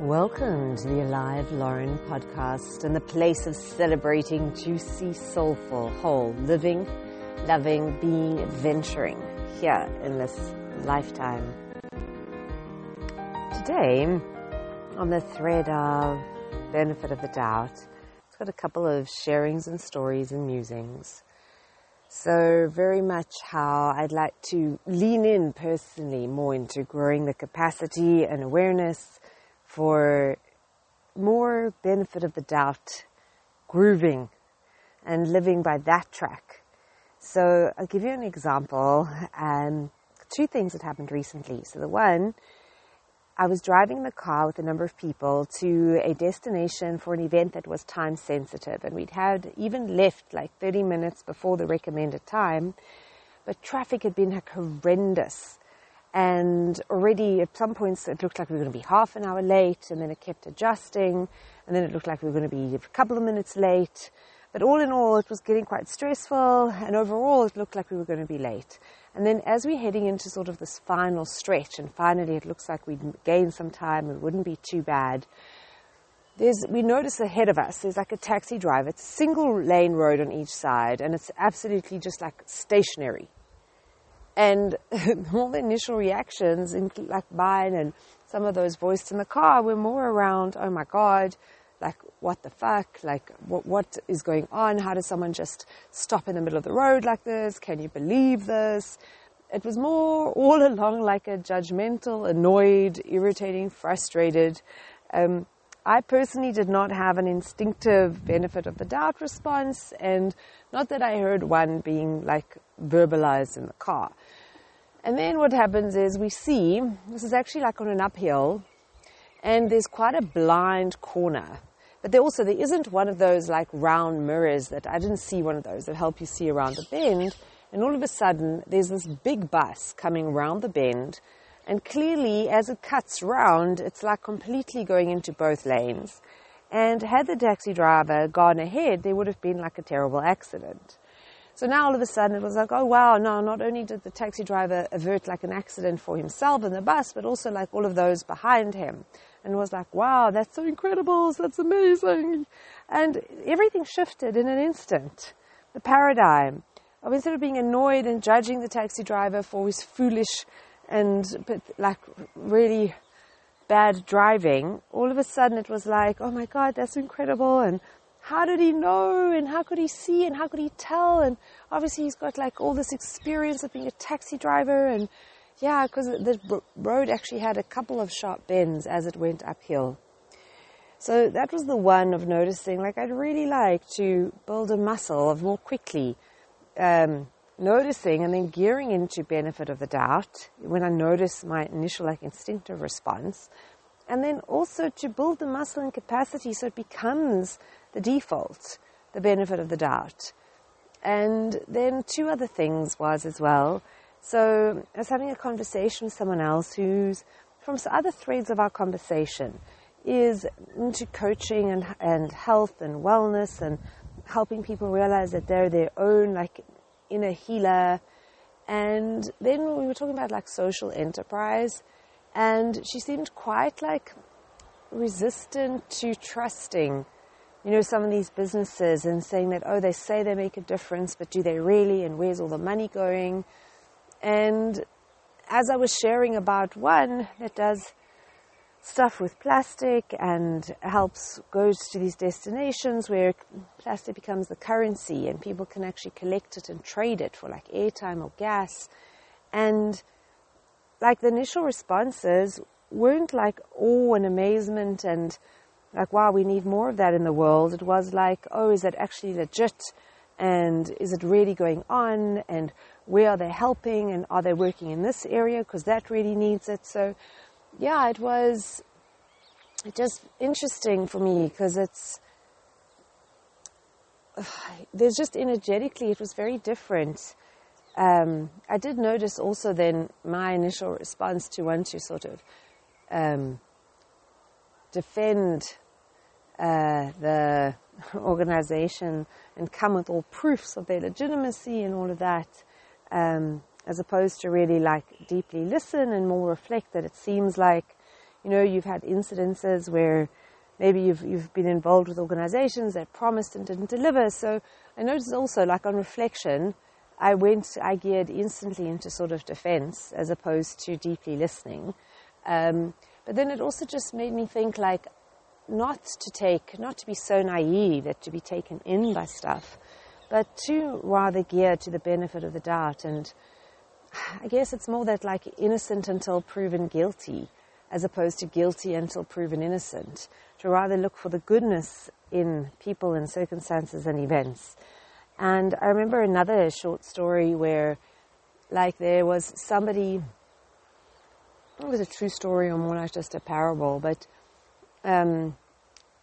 Welcome to the Alive Loren podcast and the place of celebrating juicy, soulful, whole living, loving, being, adventuring here in this lifetime. Today, on the thread of benefit of the doubt, it's got a couple of sharings and stories and musings. So, very much how I'd like to lean in personally more into growing the capacity and awareness for more benefit of the doubt, grooving and living by that track. So I'll give you an example. Um, two things that happened recently. So the one, I was driving the car with a number of people to a destination for an event that was time sensitive, and we'd had even left like 30 minutes before the recommended time, but traffic had been horrendous. And already at some points it looked like we were going to be half an hour late, and then it kept adjusting, and then it looked like we were going to be a couple of minutes late. But all in all, it was getting quite stressful, and overall, it looked like we were going to be late. And then as we're heading into sort of this final stretch, and finally it looks like we'd gained some time, it wouldn't be too bad. There's, we notice ahead of us, there's like a taxi driver. It's a single lane road on each side, and it's absolutely just like stationary. And all the initial reactions, like mine and some of those voiced in the car, were more around, oh my God, like what the fuck, like what, what is going on? How does someone just stop in the middle of the road like this? Can you believe this? It was more all along like a judgmental, annoyed, irritating, frustrated. Um, I personally did not have an instinctive benefit of the doubt response, and not that I heard one being like verbalized in the car. And then what happens is we see this is actually like on an uphill, and there's quite a blind corner. But there also there isn't one of those like round mirrors that I didn't see one of those that help you see around the bend. And all of a sudden there's this big bus coming round the bend, and clearly as it cuts round, it's like completely going into both lanes. And had the taxi driver gone ahead, there would have been like a terrible accident. So now all of a sudden it was like, oh wow, no, not only did the taxi driver avert like an accident for himself in the bus, but also like all of those behind him. And was like, wow, that's so incredible, that's amazing. And everything shifted in an instant. The paradigm of instead of being annoyed and judging the taxi driver for his foolish and like really bad driving, all of a sudden it was like, oh my God, that's incredible. And how did he know and how could he see and how could he tell? And obviously he's got like all this experience of being a taxi driver and yeah because the road actually had a couple of sharp bends as it went uphill. So that was the one of noticing like i'd really like to build a muscle of more quickly um, noticing and then gearing into benefit of the doubt when i notice my initial like instinctive response. And then also to build the muscle and capacity so it becomes the default, the benefit of the doubt. And then two other things was as well. So I was having a conversation with someone else who's from other threads of our conversation is into coaching and, and health and wellness and helping people realize that they're their own like inner healer. And then we were talking about like social enterprise and she seemed quite like resistant to trusting you know, some of these businesses and saying that, oh, they say they make a difference, but do they really? And where's all the money going? And as I was sharing about one that does stuff with plastic and helps goes to these destinations where plastic becomes the currency and people can actually collect it and trade it for like airtime or gas. And like the initial responses weren't like awe and amazement and like, wow, we need more of that in the world. It was like, oh, is that actually legit? And is it really going on? And where are they helping? And are they working in this area? Because that really needs it. So, yeah, it was just interesting for me because it's, there's just energetically, it was very different. Um, I did notice also then my initial response to want to sort of um, defend uh, the organization and come with all proofs of their legitimacy and all of that, um, as opposed to really like deeply listen and more reflect that it seems like, you know, you've had incidences where maybe you've, you've been involved with organizations that promised and didn't deliver. So I noticed also, like on reflection, I went, I geared instantly into sort of defense as opposed to deeply listening. Um, but then it also just made me think like, not to take, not to be so naive that to be taken in by stuff, but to rather gear to the benefit of the doubt. And I guess it's more that like innocent until proven guilty as opposed to guilty until proven innocent, to rather look for the goodness in people and circumstances and events. And I remember another short story where, like, there was somebody, it was a true story or more like just a parable, but um,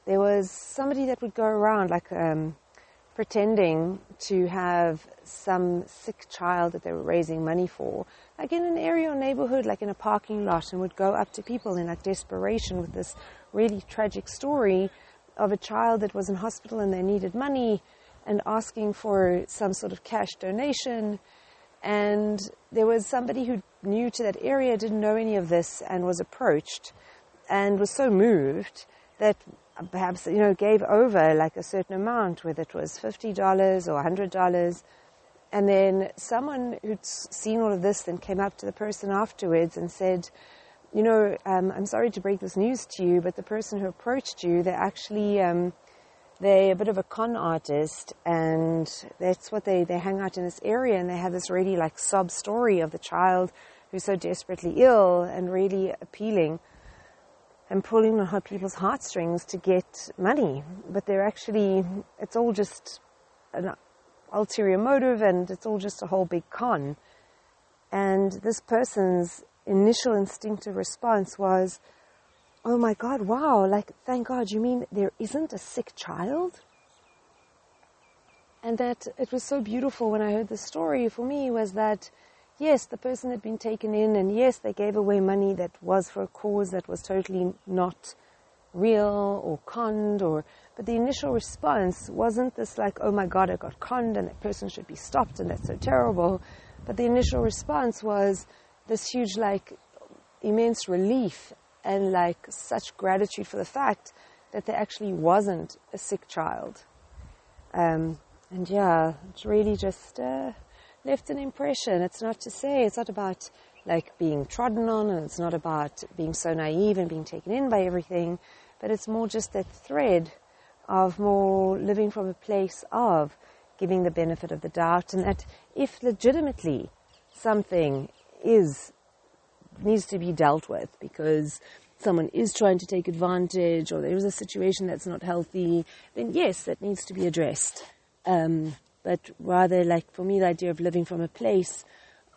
there was somebody that would go around, like, um, pretending to have some sick child that they were raising money for, like in an area or neighborhood, like in a parking lot, and would go up to people in like desperation with this really tragic story of a child that was in hospital and they needed money and asking for some sort of cash donation. And there was somebody who new to that area, didn't know any of this, and was approached and was so moved that perhaps, you know, gave over like a certain amount, whether it was $50 or $100. And then someone who'd seen all of this then came up to the person afterwards and said, you know, um, I'm sorry to break this news to you, but the person who approached you, they're actually, um, they're a bit of a con artist and that's what they, they hang out in this area and they have this really like sob story of the child who's so desperately ill and really appealing and pulling on people's heartstrings to get money. But they're actually, it's all just an ulterior motive and it's all just a whole big con. And this person's initial instinctive response was, oh my God, wow, like, thank God, you mean there isn't a sick child? And that it was so beautiful when I heard the story for me was that yes, the person had been taken in, and yes, they gave away money that was for a cause that was totally not real or conned, or but the initial response wasn't this like, oh my god, I got conned, and that person should be stopped, and that's so terrible. But the initial response was this huge, like, immense relief and like such gratitude for the fact that there actually wasn't a sick child. Um, and yeah, it's really just. Uh, left an impression. It's not to say, it's not about like being trodden on and it's not about being so naive and being taken in by everything, but it's more just that thread of more living from a place of giving the benefit of the doubt and that if legitimately something is needs to be dealt with because someone is trying to take advantage or there is a situation that's not healthy, then yes, that needs to be addressed. Um, but rather like for me the idea of living from a place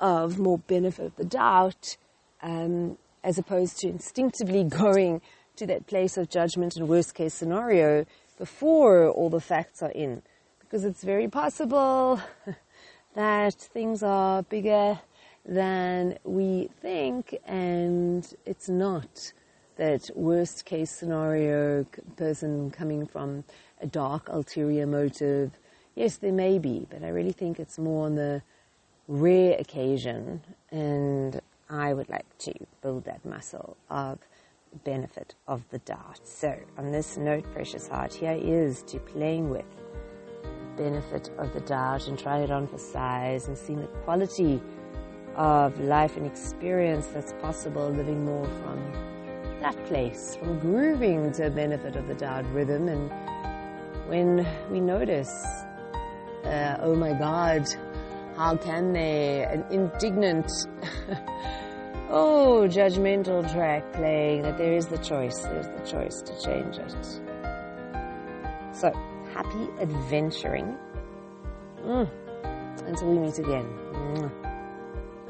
of more benefit of the doubt um, as opposed to instinctively going to that place of judgment and worst case scenario before all the facts are in. Because it's very possible that things are bigger than we think and it's not that worst case scenario person coming from a dark ulterior motive Yes, there may be, but I really think it's more on the rare occasion, and I would like to build that muscle of benefit of the doubt. So, on this note, precious heart, here is to playing with benefit of the doubt and trying it on for size and seeing the quality of life and experience that's possible living more from that place, from grooving to benefit of the doubt rhythm. And when we notice uh, oh my God, how can they? An indignant, oh, judgmental track playing, that there is the choice, there's the choice to change it. So, happy adventuring. Mm. Until we meet again.